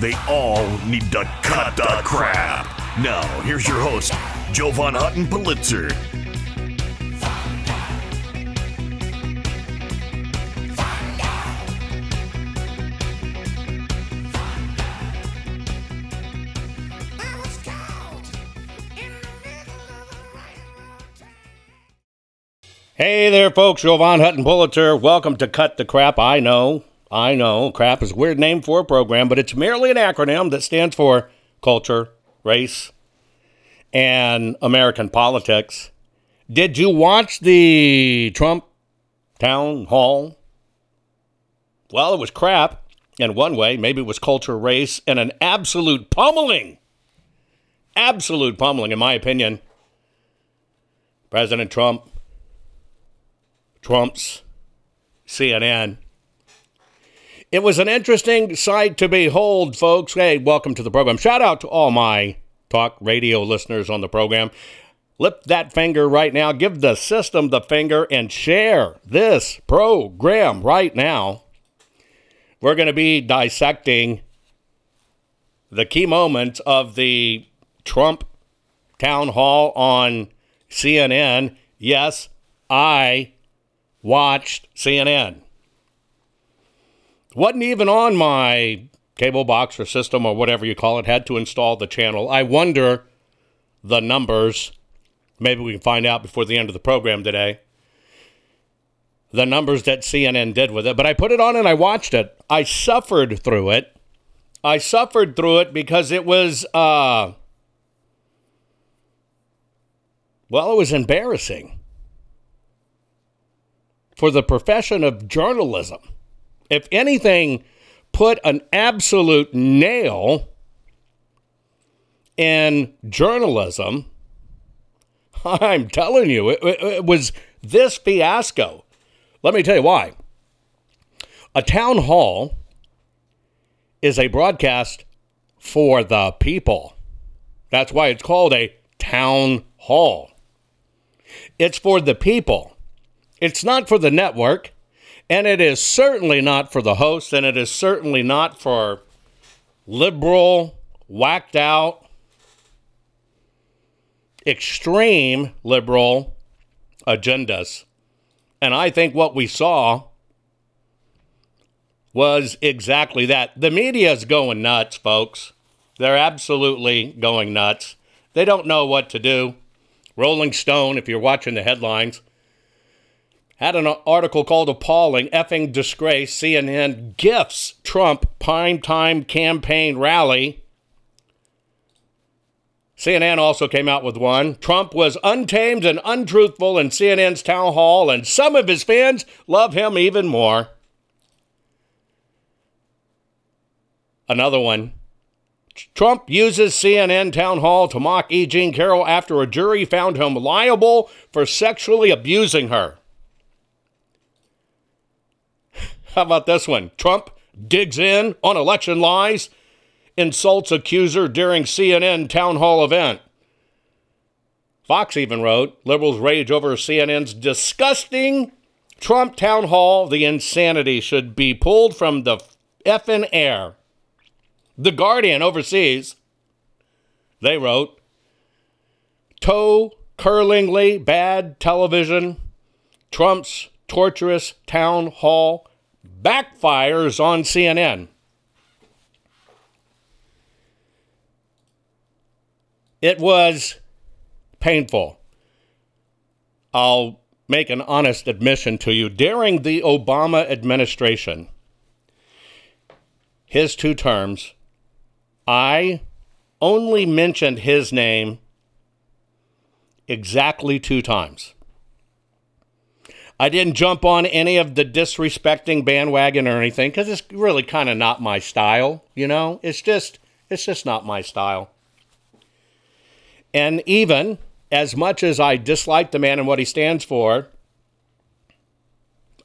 They all need to cut the crap. Now, here's your host, Jovan Hutton Pulitzer. Hey there, folks. Jovan Hutton Pulitzer. Welcome to Cut the Crap. I know, I know, crap is a weird name for a program, but it's merely an acronym that stands for culture, race, and American politics. Did you watch the Trump town hall? Well, it was crap in one way. Maybe it was culture, race, and an absolute pummeling. Absolute pummeling, in my opinion. President Trump Trump's CNN. It was an interesting sight to behold, folks. Hey, welcome to the program. Shout out to all my talk radio listeners on the program. Lift that finger right now. Give the system the finger and share this program right now. We're going to be dissecting the key moments of the Trump town hall on CNN. Yes, I watched CNN. Wasn't even on my cable box or system or whatever you call it, had to install the channel. I wonder the numbers. Maybe we can find out before the end of the program today. The numbers that CNN did with it. But I put it on and I watched it. I suffered through it. I suffered through it because it was, uh, well, it was embarrassing for the profession of journalism. If anything, put an absolute nail in journalism. I'm telling you, it, it, it, was this fiasco. Let me tell you why. A town hall is a broadcast for the people. That's why it's called a town hall. It's for the people. It's not for the network, and it is certainly not for the host, and it is certainly not for liberal, whacked out, extreme liberal agendas. And I think what we saw was exactly that. The media is going nuts, folks. They're absolutely going nuts. They don't know what to do. Rolling Stone, if you're watching the headlines, had an article called Appalling Effing Disgrace. CNN gifts Trump primetime campaign rally. CNN also came out with one. Trump was untamed and untruthful in CNN's town hall, and some of his fans love him even more. Another one. Trump uses CNN town hall to mock E. Jean Carroll after a jury found him liable for sexually abusing her. How about this one? Trump digs in on election lies, insults accuser during CNN town hall event. Fox even wrote liberals rage over CNN's disgusting Trump town hall. The insanity should be pulled from the effing air. The Guardian overseas, they wrote, toe curlingly bad television, Trump's torturous town hall backfires on CNN. It was painful. I'll make an honest admission to you. During the Obama administration, his two terms, I only mentioned his name exactly two times. I didn't jump on any of the disrespecting bandwagon or anything because it's really kind of not my style, you know? It's just it's just not my style. And even as much as I dislike the man and what he stands for,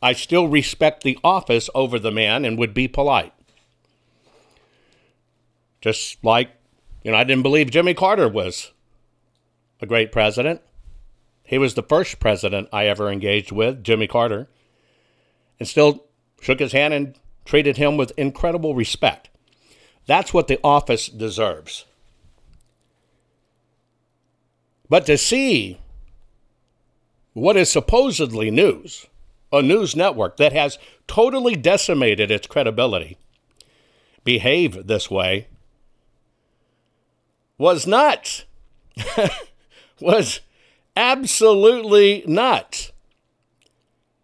I still respect the office over the man and would be polite. Just like, you know, I didn't believe Jimmy Carter was a great president. He was the first president I ever engaged with, Jimmy Carter, and still shook his hand and treated him with incredible respect. That's what the office deserves. But to see what is supposedly news, a news network that has totally decimated its credibility, behave this way was nuts. was absolutely nuts.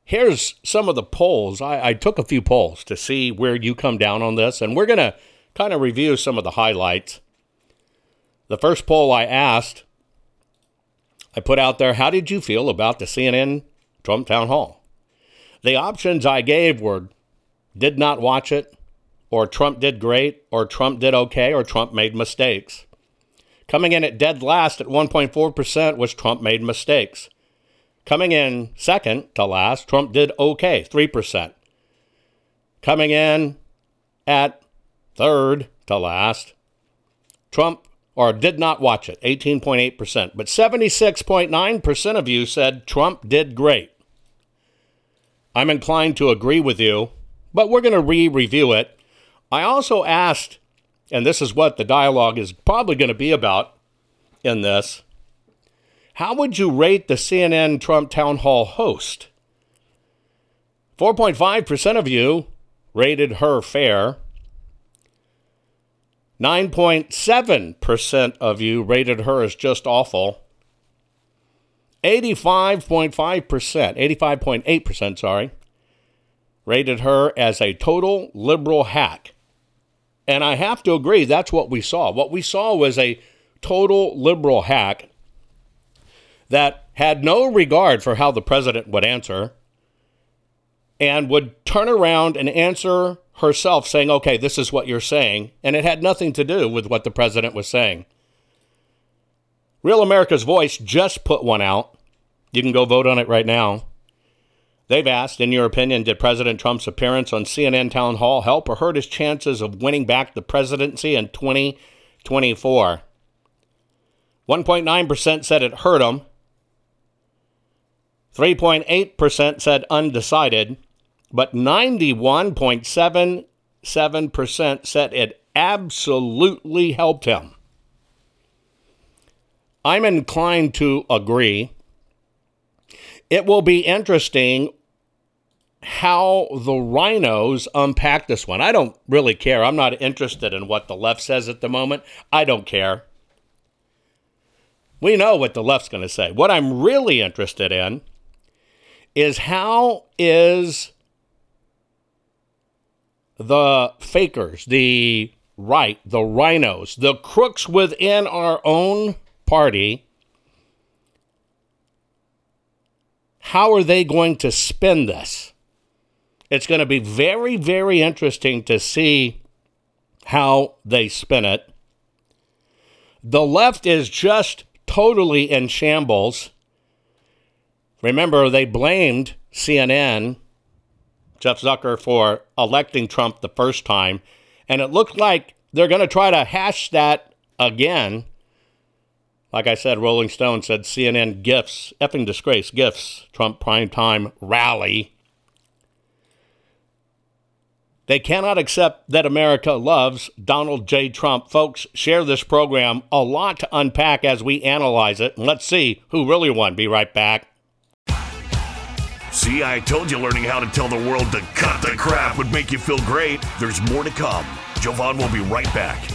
Here's some of the polls. I, I, took a few polls to see where you come down on this, and we're going to kind of review some of the highlights. The first poll I asked, I put out there, how did you feel about the CNN Trump town hall? The options I gave were did not watch it, or Trump did great, or Trump did okay, or Trump made mistakes. Coming in at dead last at 1.4% was Trump made mistakes. Coming in second to last, Trump did okay, 3%. Coming in at third to last, Trump or did not watch it, 18.8%. But 76.9% of you said Trump did great. I'm inclined to agree with you, but we're going to re review it. I also asked and this is what the dialogue is probably going to be about in this. How would you rate the CNN Trump town hall host? 4.5% of you rated her fair. 9.7% of you rated her as just awful. 85.5%, 85.8%, sorry, rated her as a total liberal hack. And I have to agree, that's what we saw. What we saw was a total liberal hack that had no regard for how the president would answer and would turn around and answer herself saying, okay, this is what you're saying. And it had nothing to do with what the president was saying. Real America's Voice just put one out. You can go vote on it right now. They've asked, in your opinion, did President Trump's appearance on CNN Town Hall help or hurt his chances of winning back the presidency in 2024? 1.9% said it hurt him. 3.8% said undecided, but 91.77% said it absolutely helped him. I'm inclined to agree it will be interesting how the RINOs unpack this one. I don't really care. I'm not interested in what the left says at the moment. I don't care. We know what the left's going to say. What I'm really interested in is how is the fakers, the right, the RINOs, the crooks within our own party How are they going to spin this? It's going to be very, very interesting to see how they spin it. The left is just totally in shambles. Remember, they blamed CNN, Jeff Zucker, for electing Trump the first time, and it looked like they're going to try to hash that again like I said, Rolling Stone said CNN gifts, effing disgrace, gifts, Trump primetime rally. They cannot accept that America loves Donald J. Trump. Folks, share this program. A lot to unpack as we analyze it. And let's see who really won. Be right back. See, I told you learning how to tell the world to cut the crap would make you feel great. There's more to come. Jovan will be right back.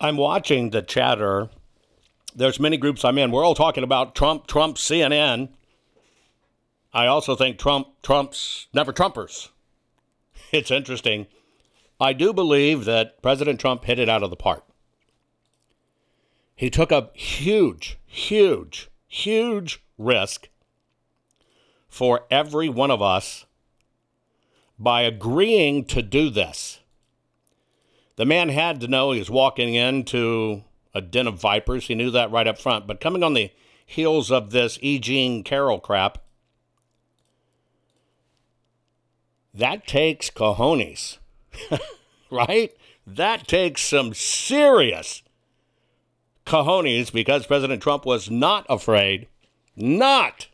I'm watching the chatter. There's many groups I'm in. We're all talking about Trump, Trump, CNN. I also think Trump, Trump's never Trumpers. It's interesting. I do believe that President Trump hit it out of the park. He took a huge, huge, huge risk for every one of us by agreeing to do this. The man had to know he was walking into a den of vipers. He knew that right up front. But coming on the heels of this E. Jean Carroll crap, that takes cojones, right? That takes some serious cojones because President Trump was not afraid, not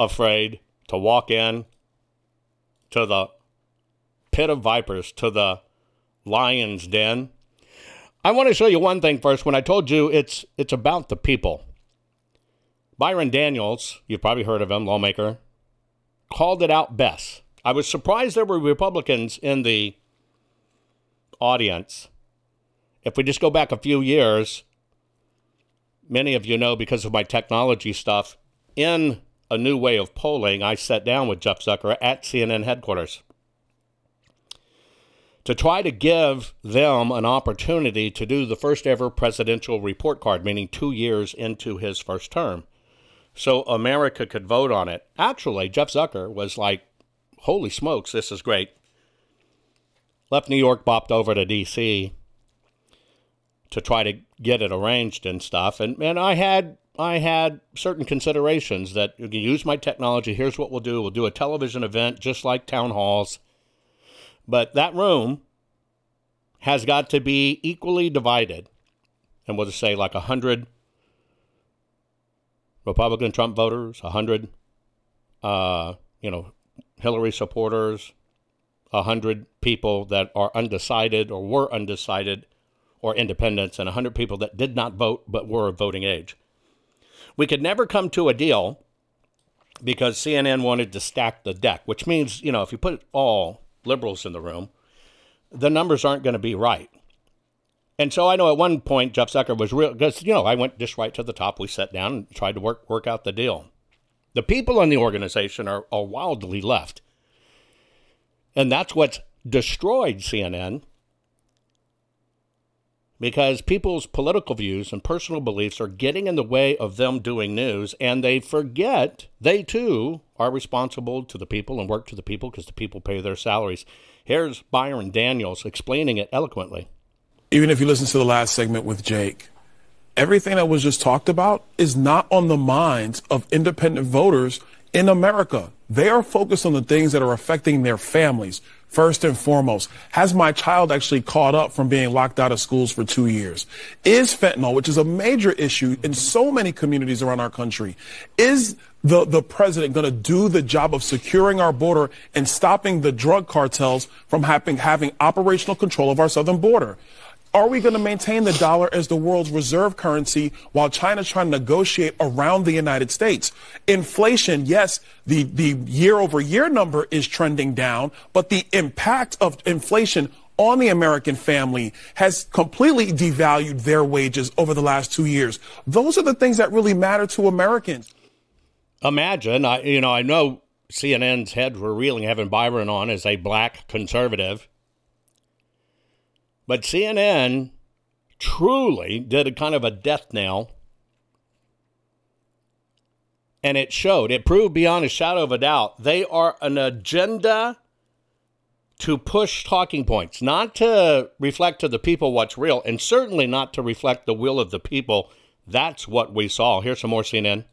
afraid to walk in to the pit of vipers, to the lion's den. I want to show you one thing first. When I told you it's it's about the people. Byron Donalds, you've probably heard of him, lawmaker, called it out best. I was surprised there were Republicans in the audience. If we just go back a few years, many of you know because of my technology stuff, in a new way of polling, I sat down with Jeff Zucker at CNN headquarters to try to give them an opportunity to do the first ever presidential report card, meaning two years into his first term. so America could vote on it. Actually, Jeff Zucker was like, holy smokes, this is great. Left New York, bopped over to D.C. to try to get it arranged and stuff. And, and I had I had certain considerations that you can use my technology. Here's what we'll do. We'll do a television event just like town halls. But that room has got to be equally divided. And we'll just say like 100 Republican Trump voters, 100, uh, you know, Hillary supporters, 100 people that are undecided or were undecided or independents, and 100 people that did not vote but were of voting age. We could never come to a deal because CNN wanted to stack the deck, which means, you know, if you put it all liberals in the room, the numbers aren't going to be right. And so I know at one point Jeff Zucker was real because you know I went just right to the top. We sat down and tried to work work out the deal. The people in the organization are, are wildly left, and that's what's destroyed CNN because people's political views and personal beliefs are getting in the way of them doing news, and they forget they too are responsible to the people and work to the people because the people pay their salaries. Here's Byron Donalds explaining it eloquently. Even if you listen to the last segment with Jake, everything that was just talked about is not on the minds of independent voters in America. They are focused on the things that are affecting their families, first and foremost. Has my child actually caught up from being locked out of schools for two years? Is fentanyl, which is a major issue in so many communities around our country, is the, the president going to do the job of securing our border and stopping the drug cartels from having, having operational control of our southern border? Are we going to maintain the dollar as the world's reserve currency while China's trying to negotiate around the United States? Inflation, yes, the, the year over year number is trending down, but the impact of inflation on the American family has completely devalued their wages over the last two years. Those are the things that really matter to Americans. Imagine, I, you know, I know CNN's heads were reeling having Byron on as a black conservative but CNN truly did a kind of a death knell. And it showed, it proved beyond a shadow of a doubt, they are an agenda to push talking points, not to reflect to the people what's real, and certainly not to reflect the will of the people. That's what we saw. Here's some more CNN.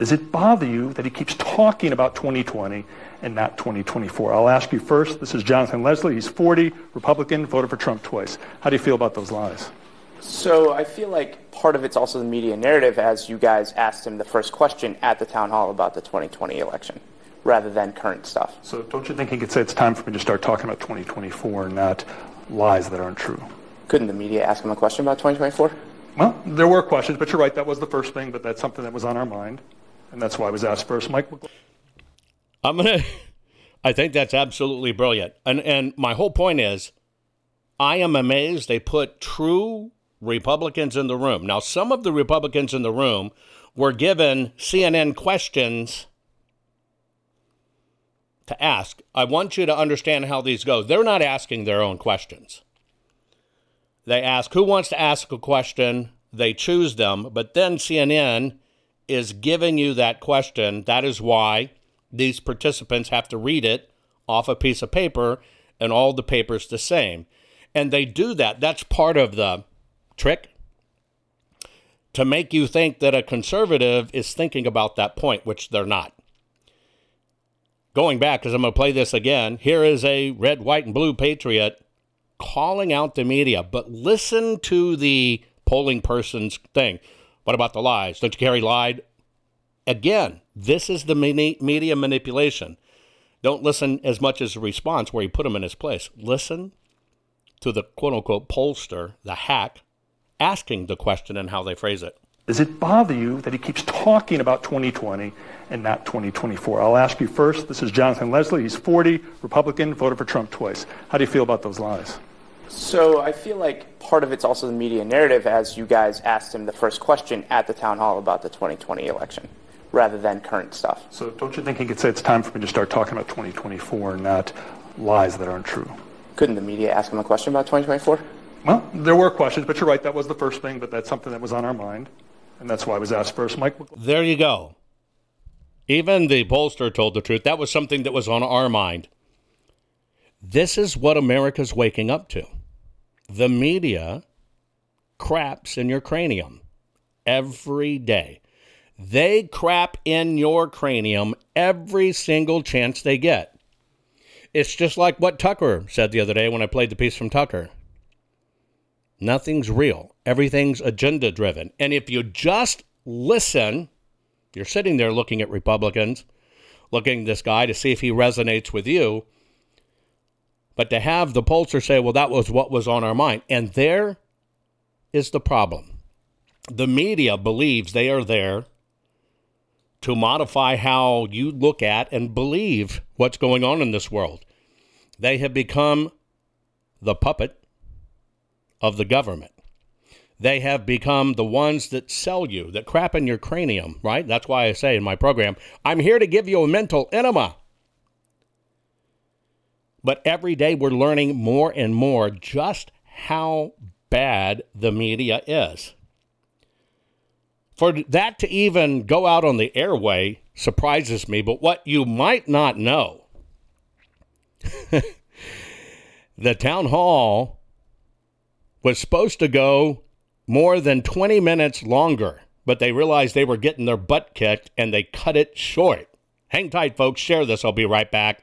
Does it bother you that he keeps talking about 2020 and not 2024? I'll ask you first. This is Jonathan Leslie. He's 40, Republican, voted for Trump twice. How do you feel about those lies? So I feel like part of it's also the media narrative, as you guys asked him the first question at the town hall about the 2020 election, rather than current stuff. So don't you think he could say it's time for me to start talking about 2024, and not lies that aren't true? Couldn't the media ask him a question about 2024? Well, there were questions, but you're right. That was the first thing, but that's something that was on our mind and that's why I was asked first. Mike, I'm gonna. I think that's absolutely brilliant, and and my whole point is, I am amazed they put true Republicans in the room. Now, some of the Republicans in the room were given CNN questions to ask. I want you to understand how these go. They're not asking their own questions. They ask who wants to ask a question. They choose them, but then CNN is giving you that question. That is why these participants have to read it off a piece of paper and all the papers the same. And they do that. That's part of the trick to make you think that a conservative is thinking about that point, which they're not. Going back, because I'm going to play this again, here is a red, white, and blue patriot calling out the media. But listen to the polling person's thing. What about the lies? Don't you carry lied? Again, this is the media manipulation. Don't listen as much as a response where you put him in his place. Listen to the quote unquote pollster, the hack, asking the question and how they phrase it. Does it bother you that he keeps talking about 2020 and not 2024? I'll ask you first. This is Jonathan Leslie. He's 40, Republican, voted for Trump twice. How do you feel about those lies? So I feel like part of it's also the media narrative, as you guys asked him the first question at the town hall about the 2020 election, rather than current stuff. So don't you think he could say it's time for me to start talking about 2024, not lies that aren't true? Couldn't the media ask him a question about 2024? Well, there were questions, but you're right. That was the first thing, but that's something that was on our mind, and that's why I was asked first. Mike. There you go. Even the pollster told the truth. That was something that was on our mind. This is what America's waking up to. The media craps in your cranium every day. They crap in your cranium every single chance they get. It's just like what Tucker said the other day when I played the piece from Tucker. Nothing's real. Everything's agenda driven. And if you just listen, you're sitting there looking at Republicans, looking at this guy to see if he resonates with you. But to have the pollster say, well, that was what was on our mind. And there is the problem. The media believes they are there to modify how you look at and believe what's going on in this world. They have become the puppet of the government. They have become the ones that sell you, that crap in your cranium, right? That's why I say in my program, I'm here to give you a mental enema. But every day we're learning more and more just how bad the media is. For that to even go out on the airway surprises me, but what you might not know the town hall was supposed to go more than 20 minutes longer, but they realized they were getting their butt kicked and they cut it short. Hang tight, folks. Share this. I'll be right back.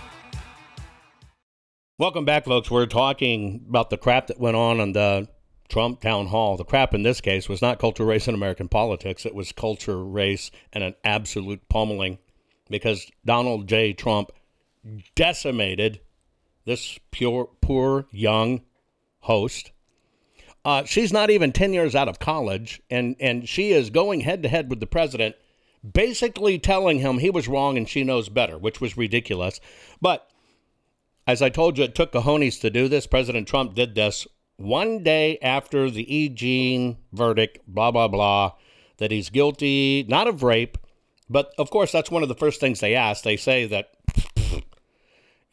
Welcome back, folks. We're talking about the crap that went on in the Trump town hall. The crap in this case was not culture, race, and American politics. It was culture, race, and an absolute pummeling because Donald J. Trump decimated this pure, poor young host. Uh, she's not even 10 years out of college, and, and she is going head to head with the president, basically telling him he was wrong and she knows better, which was ridiculous. But as I told you, it took cojones to do this. President Trump did this one day after the E. Jean verdict, blah, blah, blah, that he's guilty, not of rape, but of course, that's one of the first things they ask. They say that,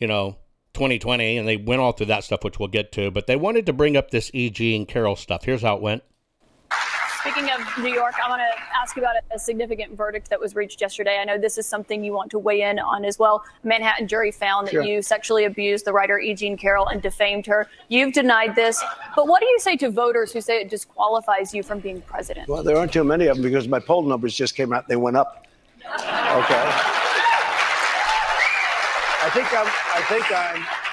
you know, 2020, and they went all through that stuff, which we'll get to, but they wanted to bring up this E. Jean Carroll stuff. Here's how it went. Speaking of New York, I want to ask you about a significant verdict that was reached yesterday. I know this is something you want to weigh in on as well. Manhattan jury found that Sure. you sexually abused the writer E. Jean Carroll and defamed her. You've denied this, but what do you say to voters who say it disqualifies you from being president? Well, there aren't too many of them because my poll numbers just came out. They went up. Okay. I think I'm. I think I'm.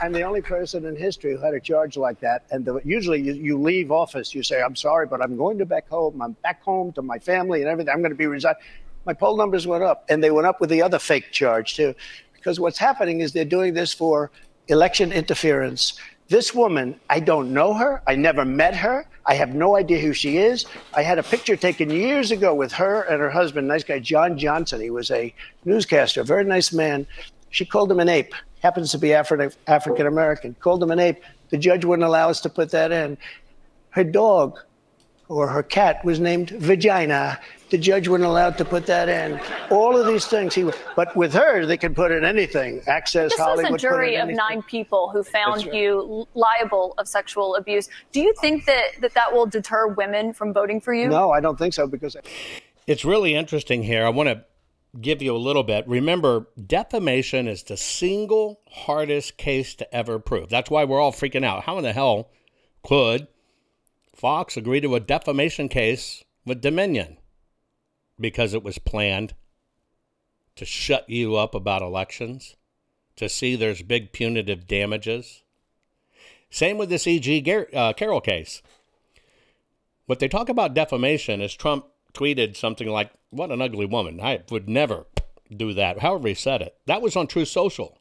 I'm the only person in history who had a charge like that. And the, usually, you, you leave office, you say, "I'm sorry, but I'm going to back home. I'm back home to my family and everything. I'm going to be resign." My poll numbers went up, and they went up with the other fake charge too, because what's happening is they're doing this for election interference. This woman, I don't know her. I never met her. I have no idea who she is. I had a picture taken years ago with her and her husband, nice guy, John Johnson. He was a newscaster, a very nice man. She called him an ape, happens to be Afri- African American, called him an ape. The judge wouldn't allow us to put that in. Her dog or her cat was named Vagina. The judge wasn't allowed to put that in. All of these things, he. But with her, they can put in anything. Access This Hollywood. was a jury of nine people who found right. you liable of sexual abuse. Do you think that, that that will deter women from voting for you? No, I don't think so because It's really interesting here. I want to give you a little bit. Remember, defamation is the single hardest case to ever prove. That's why we're all freaking out. How in the hell could Fox agree to a defamation case with Dominion? Because it was planned to shut you up about elections, to see there's big punitive damages. Same with this E.G. Gar- uh, Carroll case. What they talk about defamation is Trump tweeted something like, What an ugly woman. I would never do that. However, he said it. That was on Truth Social.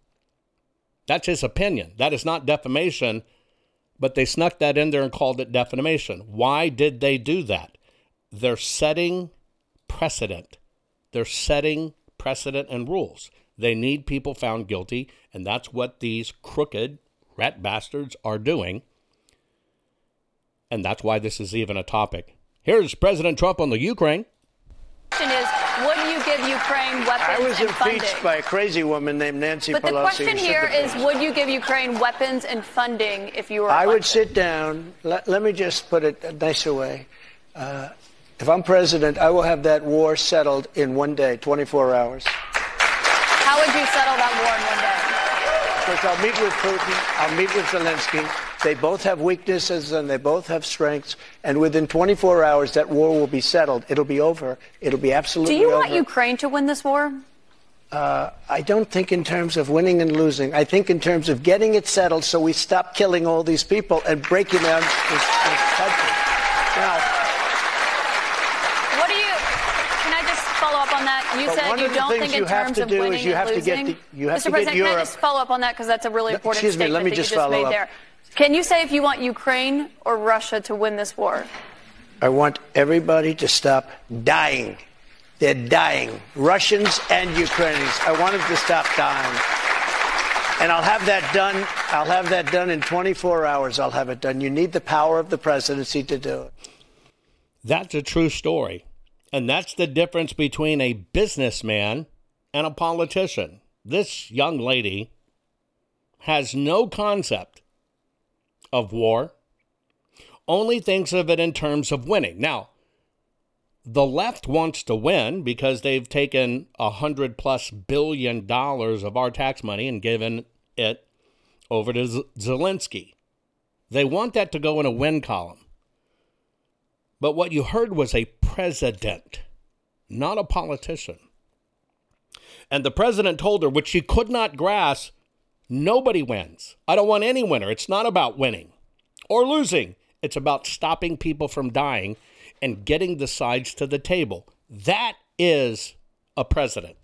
That's his opinion. That is not defamation, but they snuck that in there and called it defamation. Why did they do that? They're setting precedent. They're setting precedent and rules. They need people found guilty, and that's what these crooked rat bastards are doing. And that's why this is even a topic. Here's President Trump on the Ukraine. Question is, would you give Ukraine weapons I was and impeached funding? by a crazy woman named Nancy but Pelosi. the question here the is, would you give Ukraine weapons and funding if you were I would sit down. Let, let me just put it a nicer way. Uh, If I'm president, I will have that war settled in one day, 24 hours. How would you settle that war in one day? Because I'll meet with Putin, I'll meet with Zelensky. They both have weaknesses and they both have strengths. And within 24 hours, that war will be settled. It'll be over. It'll be absolutely Do you over. want Ukraine to win this war? Uh, I don't think in terms of winning and losing. I think in terms of getting it settled so we stop killing all these people and breaking down this, this country. Now, What do you? Can I just follow up on that? You said you don't think in terms of winning you have and to get losing. the- you have Mr. to get President, can I just follow up on that because that's a really No, important excuse me, statement let me just just follow up. there. Can you say if you want Ukraine or Russia to win this war? I want everybody to stop dying. They're dying. Russians and Ukrainians. I want them to stop dying. And I'll have that done. I'll have that done in 24 hours. I'll have it done. You need the power of the presidency to do it. That's a true story. And that's the difference between a businessman and a politician. This young lady has no concept of war, only thinks of it in terms of winning. Now, the left wants to win because they've taken a hundred plus billion dollars of our tax money and given it over to Z- Zelensky. They want that to go in a win column. But what you heard was a president, not a politician. And the president told her, which she could not grasp, nobody wins. I don't want any winner. It's not about winning or losing, it's about stopping people from dying and getting the sides to the table. That is a president.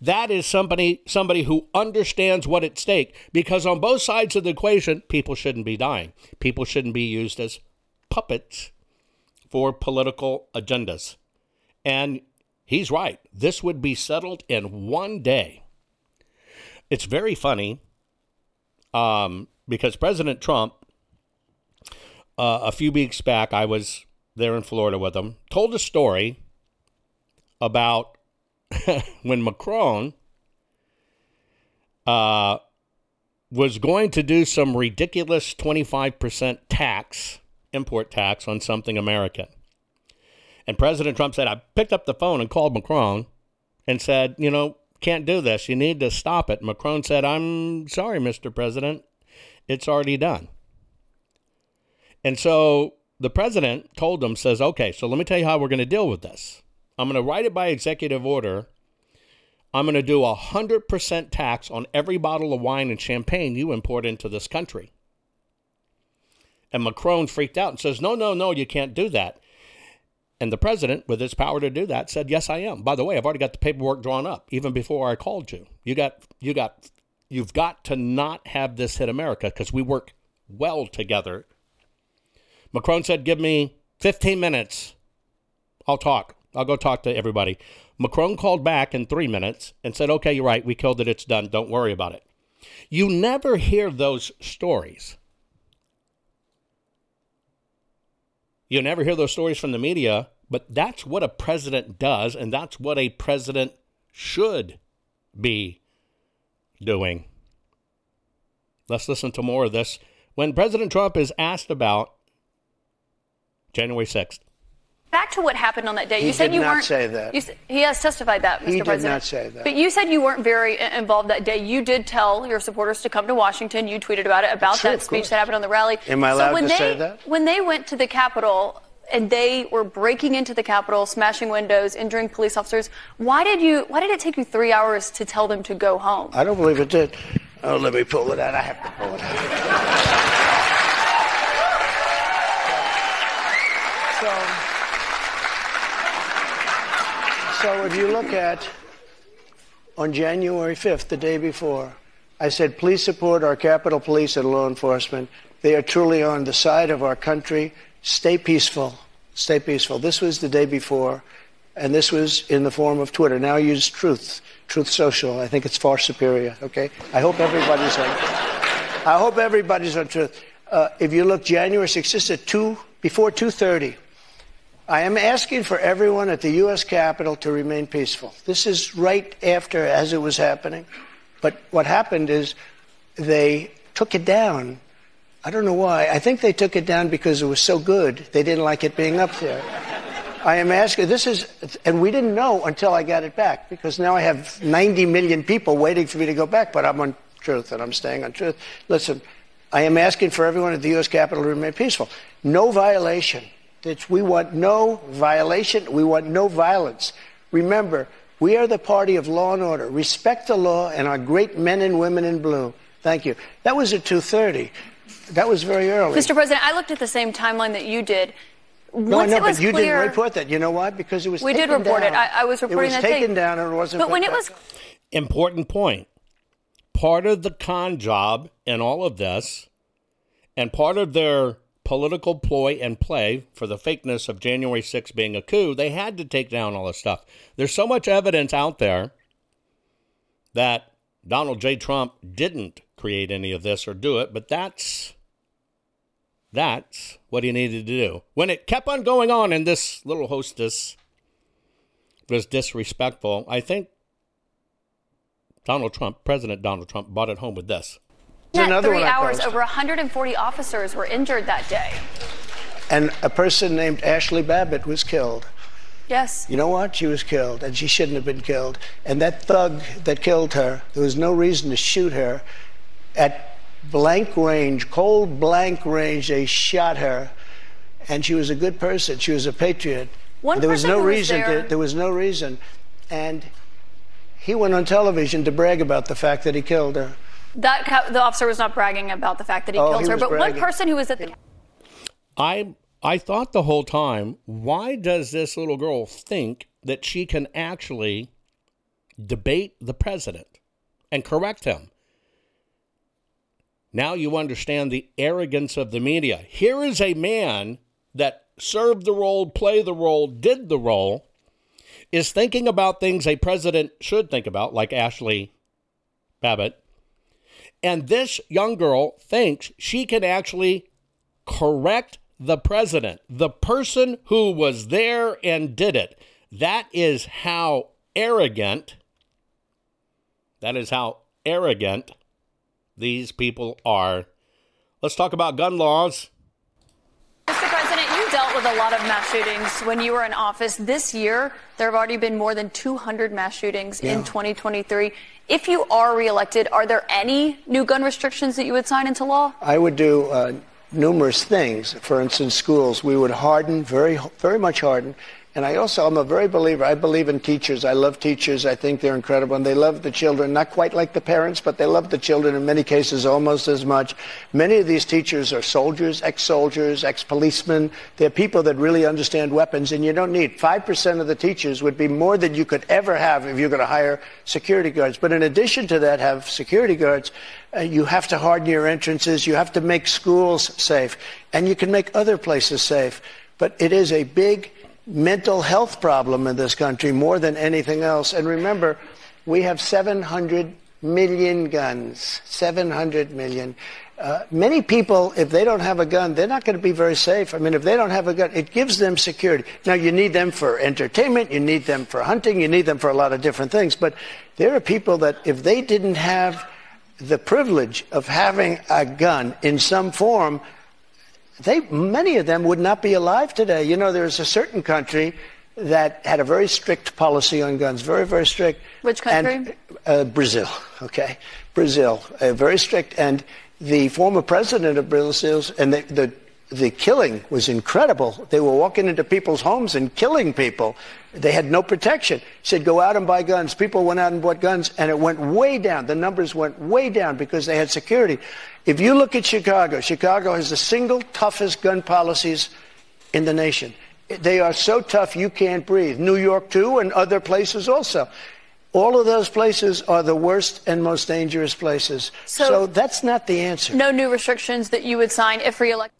That is somebody somebody who understands what at stake because on both sides of the equation people shouldn't be dying. People shouldn't be used as puppets for political agendas. And he's right. This would be settled in one day. It's very funny um, because President Trump, uh, a few weeks back, I was there in Florida with him, told a story about when Macron uh, was going to do some ridiculous 25% tax, import tax on something American. And President Trump said, I picked up the phone and called Macron and said, you know, can't do this. You need to stop it. Macron said, I'm sorry, Mr. President. It's already done. And so the president told him, says, okay, so let me tell you how we're going to deal with this. I'm going to write it by executive order. I'm going to do a 100% tax on every bottle of wine and champagne you import into this country. And Macron freaked out and says, no, no, no, you can't do that. And the president, with his power to do that, said, "Yes, I am. By the way, I've already got the paperwork drawn up, even before I called you. You got, you got, you've got to not have this hit America because we work well together." Macron said, "Give me 15 minutes. I'll talk. I'll go talk to everybody." Macron called back in three minutes and said, "Okay, you're right. We killed it. It's done. Don't worry about it." You never hear those stories. You never hear those stories from the media, but that's what a president does, and that's what a president should be doing. Let's listen to more of this. When President Trump is asked about January 6th, Back to what happened on that day. He you said did you not weren't. say that. You, he has testified that, Mr. He did President. not say that. But you said you weren't very uh, involved that day. You did tell your supporters to come to Washington. You tweeted about it, about True, that speech that happened on the rally. Am I so allowed when to they, say that? When they went to the Capitol and they were breaking into the Capitol, smashing windows, injuring police officers, why did you? Why did it take you three hours to tell them to go home? I don't believe it did. Oh, let me pull it out. I have to pull it out. So, if you look at on January 5th, the day before, I said, please support our Capitol Police and law enforcement. They are truly on the side of our country. Stay peaceful. Stay peaceful. This was the day before, and this was in the form of Twitter. Now use Truth, Truth Social. I think it's far superior. Okay. I hope everybody's on. I hope everybody's on Truth. Uh, if you look January 6th, this is at two before 2:30. I am asking for everyone at the U.S. Capitol to remain peaceful. This is right after as it was happening. But what happened is they took it down I don't know why. I think they took it down because it was so good. They didn't like it being up there. I am asking, this is, and we didn't know until I got it back because now I have 90 million people waiting for me to go back, but I'm on truth and I'm staying on truth. Listen, I am asking for everyone at the U.S. Capitol to remain peaceful. No violation. It's, we want no violation. We want no violence. Remember, we are the party of law and order. Respect the law and our great men and women in blue. Thank you. That was at 2:30. That was very early. Mr. President, I looked at the same timeline that you did. No, Once no, it was but you clear, didn't report that. You know why? Because it was We did taken report it. down. I- I was reporting it was that taken thing. down and it wasn't. But when it was Important point. Part of the con job in all of this, and part of their political ploy and play for the fakeness of January 6th being a coup, they had to take down all this stuff. There's so much evidence out there that Donald J. Trump didn't create any of this or do it, but that's that's what he needed to do. When it kept on going on and this little hostess was disrespectful, I think Donald Trump, President Donald Trump, bought it home with this. Another three hours, over 140 officers were injured that day. and a person named Ashli Babbitt was killed. Yes. You know what? She was killed, and she shouldn't have been killed. And that thug that killed her, there was no reason to shoot her. At blank range, cold blank range, they shot her, and she was a good person. She was a patriot. One there was no was reason. there- To, there was no reason, and he went on television to brag about the fact that he killed her. That ca- the officer was not bragging about the fact that he Oh, killed he her, was but one person who was at the I I thought the whole time, why does this little girl think that she can actually debate the president and correct him? Now you understand the arrogance of the media. Here is a man that served the role, played the role, did the role, is thinking about things a president should think about, like Ashli Babbitt. And this young girl thinks she can actually correct the president, the person who was there and did it. That is how arrogant, that is how arrogant these people are. Let's talk about gun laws. Mr. President, you dealt with a lot of mass shootings when you were in office. This year, there have already been more than 200 mass shootings in 2023. If you are reelected, are there any new gun restrictions that you would sign into law? I would do uh, numerous things. For instance, schools, we would harden, very, very much harden. And I also, I'm a very believer. I believe in teachers. I love teachers. I think they're incredible. And they love the children, not quite like the parents, but they love the children in many cases almost as much. Many of these teachers are soldiers, ex soldiers, ex policemen. They're people that really understand weapons. And you don't need 5% of the teachers would be more than you could ever have if you're going to hire security guards. But in addition to that, have security guards. Uh, you have to harden your entrances. You have to make schools safe. And you can make other places safe. But it is a big mental health problem in this country more than anything else. And remember, we have 700 million guns. 700 million. Uh, many people, if they don't have a gun, they're not going to be very safe. I mean, if they don't have a gun, it gives them security. Now, you need them for entertainment, you need them for hunting, you need them for a lot of different things. But there are people that, if they didn't have the privilege of having a gun in some form, they many of them would not be alive today. You know, there's a certain country that had a very strict policy on guns, very very strict. Which country? And, uh, Brazil. Okay, Brazil, uh, very strict. And the former president of Brazil, and the, the the killing was incredible. They were walking into people's homes and killing people. They had no protection. He said, go out and buy guns. People went out and bought guns, and it went way down. The numbers went way down because they had security. If you look at Chicago, Chicago has the single toughest gun policies in the nation. They are so tough you can't breathe. New York, too, and other places also. All of those places are the worst and most dangerous places. So- so that's not the answer. No new restrictions that you would sign if reelected.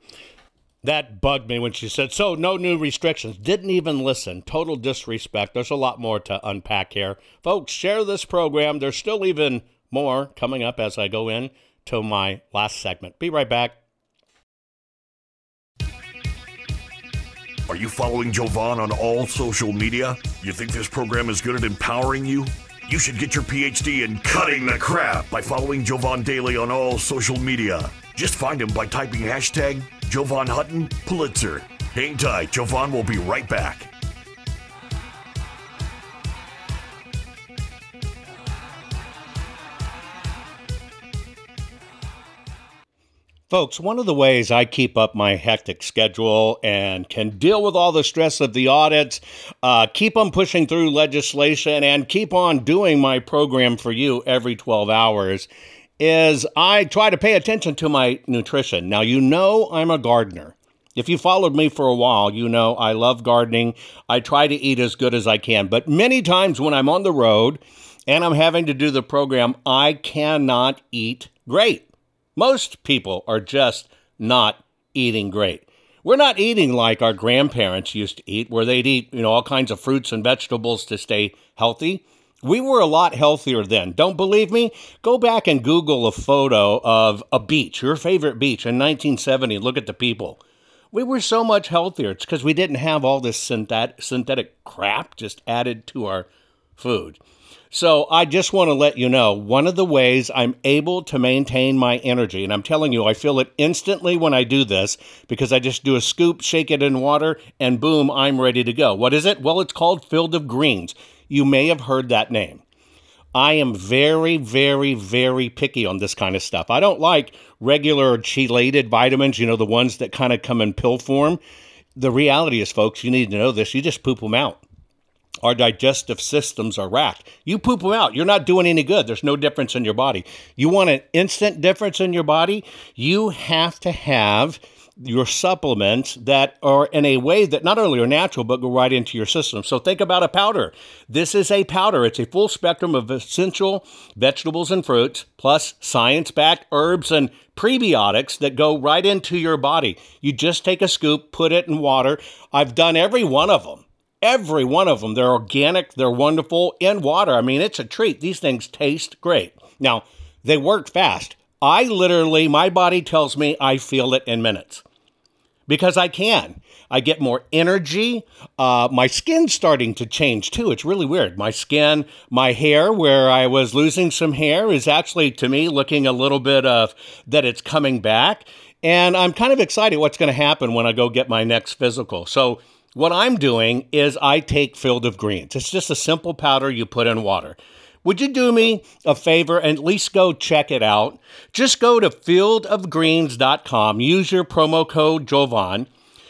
That bugged me when she said, so no new restrictions. Didn't even listen. Total disrespect. There's a lot more to unpack here. Folks, share this program. There's still even more coming up as I go in to my last segment. Be right back. Are you following Jovan on all social media? You think this program is good at empowering you? You should get your PhD in cutting the crap by following Jovan Daily on all social media. Just find him by typing hashtag Jovan Hutton Pulitzer. Hang tight, Jovan will be right back. Folks, one of the ways I keep up my hectic schedule and can deal with all the stress of the audits, uh, keep on pushing through legislation, and keep on doing my program for you every 12 hours is I try to pay attention to my nutrition. Now, you know I'm a gardener. If you followed me for a while, you know I love gardening. I try to eat as good as I can. But many times when I'm on the road and I'm having to do the program, I cannot eat great. Most people are just not eating great. We're not eating like our grandparents used to eat, where they'd eat, you know, all kinds of fruits and vegetables to stay healthy. We were a lot healthier then. Don't believe me? Go back and Google a photo of a beach, your favorite beach in 1970. Look at the people. We were so much healthier. It's because we didn't have all this synthetic, synthetic crap just added to our food. So I just want to let you know one of the ways I'm able to maintain my energy, and I'm telling you, I feel it instantly when I do this because I just do a scoop, shake it in water, and boom, I'm ready to go. What is it? Well, it's called Field of Greens. You may have heard that name. I am very, very, very picky on this kind of stuff. I don't like regular chelated vitamins, you know, the ones that kind of come in pill form. The reality is, folks, you need to know this. You just poop them out our digestive systems are racked. You poop them out. You're not doing any good. There's no difference in your body. You want an instant difference in your body? You have to have your supplements that are in a way that not only are natural but go right into your system. So think about a powder. This is a powder. It's a full spectrum of essential vegetables and fruits plus science-backed herbs and prebiotics that go right into your body. You just take a scoop, put it in water. I've done every one of them. Every one of them. They're organic, they're wonderful in water. I mean, it's a treat. These things taste great. Now, they work fast. I literally, my body tells me I feel it in minutes because I can. I get more energy. Uh, my skin's starting to change too. It's really weird. My skin, my hair, where I was losing some hair, is actually to me looking a little bit of that it's coming back. And I'm kind of excited what's going to happen when I go get my next physical. So, what I'm doing is I take Field of Greens. It's just a simple powder you put in water. Would you do me a favor and at least go check it out? Just go to fieldofgreens.com, use your promo code Jovan.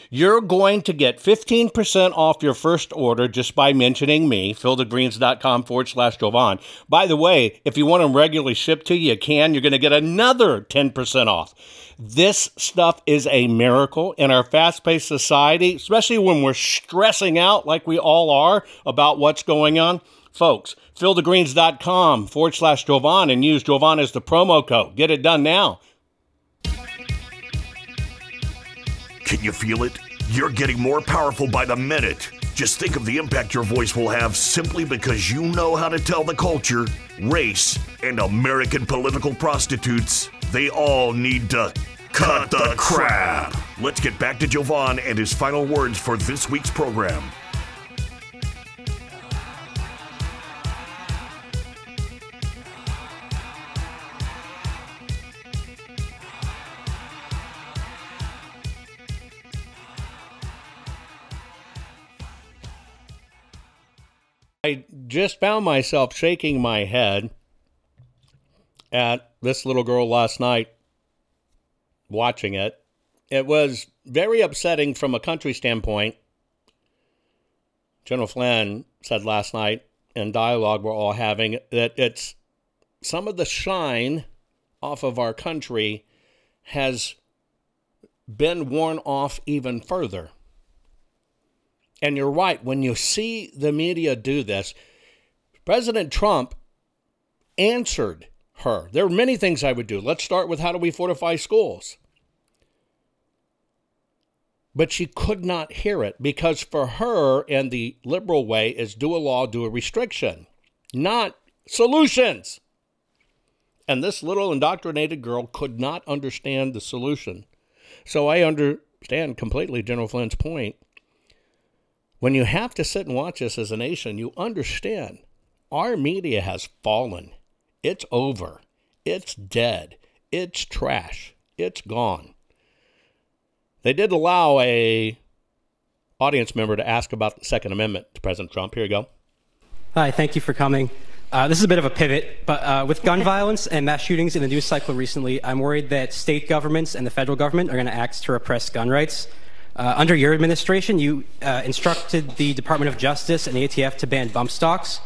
You're going to get 15% off your first order just by mentioning me, fieldofgreens.com forward slash Jovan. By the way, if you want them regularly shipped to you, you can. You're going to get another 10% off. This stuff is a miracle in our fast paced society, especially when we're stressing out like we all are about what's going on. Folks, fieldofgreens.com forward slash Jovan and use Jovan as the promo code. Get it done now. Can you feel it? You're getting more powerful by the minute. Just think of the impact your voice will have simply because you know how to tell the culture, race, and American political prostitutes they all need to cut the crap. Let's get back to Jovan and his final words for this week's program. Just found myself shaking my head at this little girl last night watching it. It was very upsetting from a country standpoint. General Flynn said last night in dialogue we're all having that it's some of the shine off of our country has been worn off even further. And you're right, when you see the media do this, President Trump answered her. There are many things I would do. Let's start with how do we fortify schools? But she could not hear it because for her and the liberal way is do a law, do a restriction, not solutions. And this little indoctrinated girl could not understand the solution. So I understand completely General Flynn's point. When you have to sit and watch this as a nation, you understand our media has fallen. It's over. It's dead. It's trash. It's gone. They did allow a audience member to ask about the Second Amendment to President Trump. Here you go. Hi, thank you for coming. Uh, this is a bit of a pivot, but uh, with gun violence and mass shootings in the news cycle recently, I'm worried that state governments and the federal government are going to act to repress gun rights. Uh, under your administration, you uh, instructed the Department of Justice and ATF to ban bump stocks.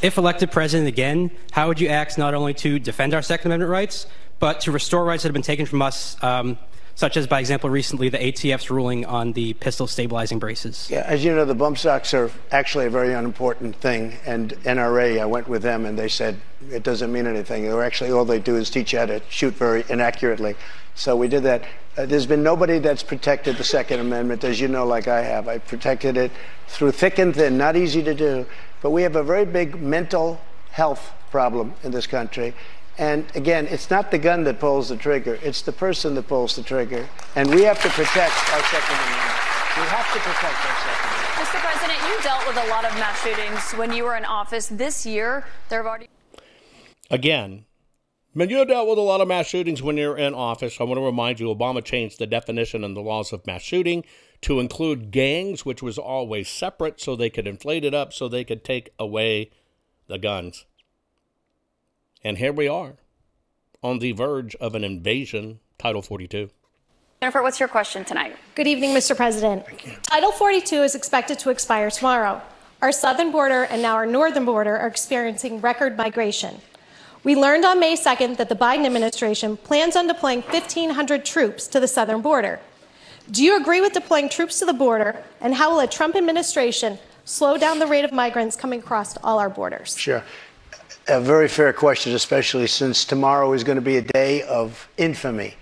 If elected president again, how would you act not only to defend our Second Amendment rights, but to restore rights that have been taken from us um, such as, by example, recently the ATF's ruling on the pistol stabilizing braces. Yeah, as you know, the bump stocks are actually a very unimportant thing. And NRA, I went with them and they said it doesn't mean anything. They're actually, all they do is teach you how to shoot very inaccurately. So we did that. Uh, there's been nobody that's protected the Second Amendment, as you know, like I have. I protected it through thick and thin, not easy to do. But we have a very big mental health problem in this country. And again, it's not the gun that pulls the trigger, it's the person that pulls the trigger. And we have to protect our Second Amendment. We have to protect our Second Amendment. Mr. President, you dealt with a lot of mass shootings when you were in office. This year, there have already. Again, when you dealt with a lot of mass shootings when you're in office, I want to remind you Obama changed the definition and the laws of mass shooting to include gangs, which was always separate, so they could inflate it up so they could take away the guns. And here we are on the verge of an invasion, Title 42. Jennifer, what's your question tonight? Good evening, Mr. President. Title 42 is expected to expire tomorrow. Our southern border and now our northern border are experiencing record migration. We learned on May 2nd that the Biden administration plans on deploying 1,500 troops to the southern border. Do you agree with deploying troops to the border, and how will a Trump administration slow down the rate of migrants coming across all our borders? Sure. A very fair question, especially since tomorrow is going to be a day of infamy.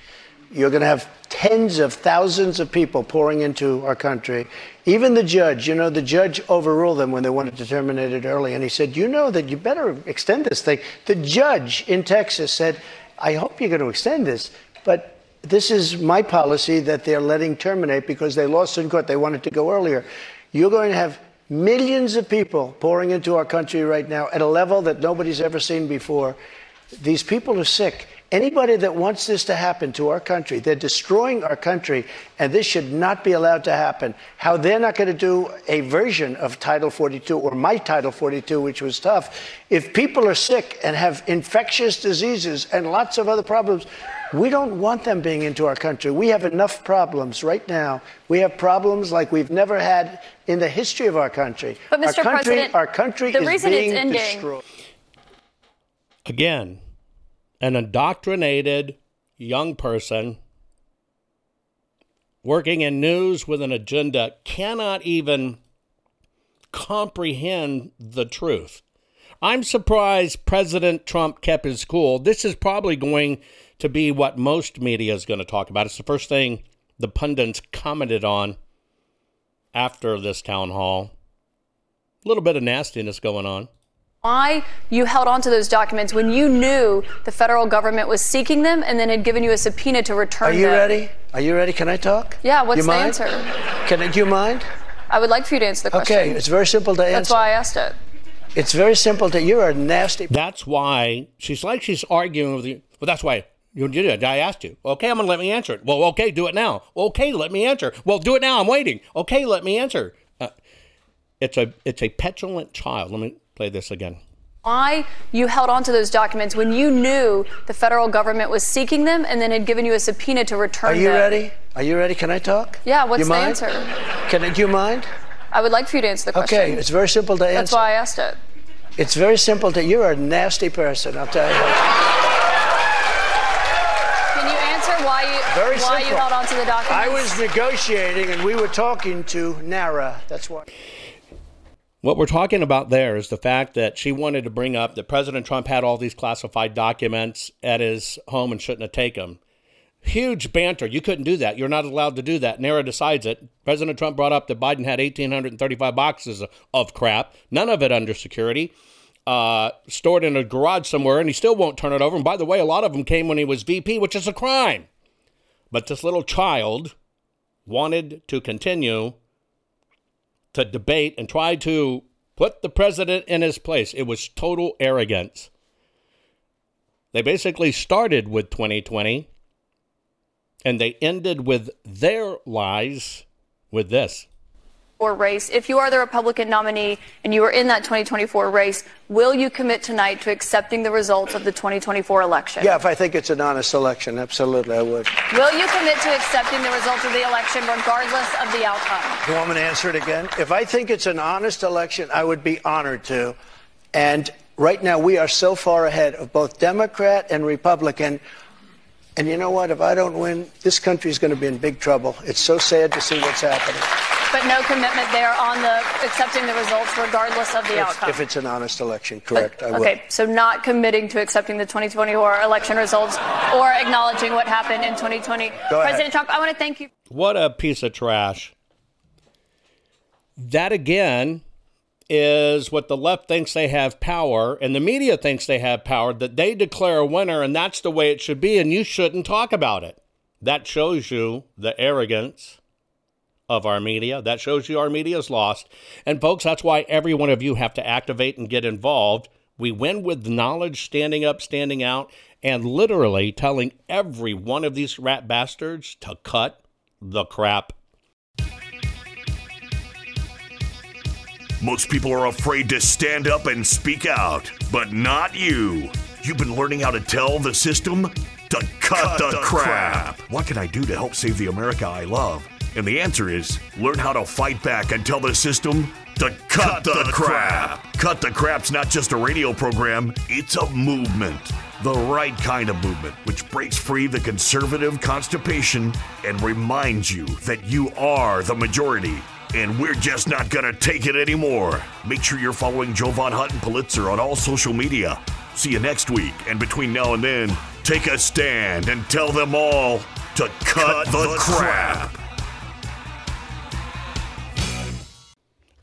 You're going to have tens of thousands of people pouring into our country. Even the judge, you know, the judge overruled them when they wanted to terminate it early. And he said, You know that you better extend this thing. The judge in Texas said, I hope you're going to extend this, but this is my policy that they're letting terminate because they lost in court. They wanted to go earlier. You're going to have millions of people pouring into our country right now at a level that nobody's ever seen before. These people are sick. Anybody that wants this to happen to our country, they're destroying our country, and this should not be allowed to happen. How they're not going to do a version of Title 42 or my Title 42, which was tough. If people are sick and have infectious diseases and lots of other problems, we don't want them being into our country. We have enough problems right now. We have problems like we've never had in the history of our country. But, Mr. Our country, President, our country the is reason being it's ending- destroyed. Again, an indoctrinated young person working in news with an agenda cannot even comprehend the truth. I'm surprised President Trump kept his cool. This is probably going to be what most media is going to talk about. It's the first thing the pundits commented on after this town hall. A little bit of nastiness going on. Why you held on to those documents when you knew the federal government was seeking them and then had given you a subpoena to return Are them? you ready? Are you ready? Can I talk? Yeah, what's you the mind? answer? Can I, do you mind? I would like for you to answer the question. Okay, it's very simple to answer. That's why I asked it. It's very simple to. You're a nasty. That's why she's like she's arguing with you. Well, that's why you did it. I asked you. Okay, I'm gonna let me answer it. Well, okay, do it now. Okay, let me answer. Well, do it now. I'm waiting. Okay, let me answer. Uh, it's a it's a petulant child. Let me play this again. Why you held on to those documents when you knew the federal government was seeking them and then had given you a subpoena to return them? Are you them? ready? Are you ready? Can I talk? Yeah, what's you the mind? answer? Can I, do you mind? I would like for you to answer the question. Okay, it's very simple to answer. That's why I asked it. It's very simple to. You're a nasty person. I'll tell you. Can you answer why you Very why simple. you held on to the documents? I was negotiating, and we were talking to NARA. That's why. What we're talking about there is the fact that she wanted to bring up that President Trump had all these classified documents at his home and shouldn't have taken them. Huge banter. You couldn't do that. You're not allowed to do that. NARA decides it. President Trump brought up that Biden had 1,835 boxes of crap, none of it under security, uh, stored in a garage somewhere, and he still won't turn it over. And by the way, a lot of them came when he was VP, which is a crime. But this little child wanted to continue to debate and try to put the president in his place. It was total arrogance. They basically started with 2020 And they ended with their lies with this. Or race. If you are the Republican nominee and you are in that 2024 race, will you commit tonight to accepting the results of the 2024 election? Yeah, if I think it's an honest election, absolutely I would. Will you commit to accepting the results of the election regardless of the outcome? You want me to answer it again? If I think it's an honest election, I would be honored to. And right now, we are so far ahead of both Democrat and Republican. And you know what? If I don't win, this country is going to be in big trouble. It's so sad to see what's happening. But no commitment there on the accepting the results regardless of the If, outcome. if it's an honest election, correct, I will. Okay, so not committing to accepting the 2024 election results or acknowledging what happened in 2020. Go ahead. President Trump, I want to thank you. What a piece of trash. That again is what the left thinks they have power and the media thinks they have power, that they declare a winner and that's the way it should be, and you shouldn't talk about it. That shows you the arrogance of our media. That shows you our media is lost. And folks, that's why every one of you have to activate and get involved. We win with knowledge, standing up, standing out, and literally telling every one of these rat bastards to cut the crap. Most people are afraid to stand up and speak out, but not you. You've been learning how to tell the system to cut, the, crap. What can I do to help save the America I love? And the answer is learn how to fight back and tell the system to cut, the, crap. Cut the Crap's not just a radio program, it's a movement. The right kind of movement, which breaks free the conservative constipation and reminds you that you are the majority. And we're just not gonna take it anymore. Make sure you're following Jovan Hutton Pulitzer on all social media. See you next week, and between now and then, take a stand and tell them all to cut, the, crap.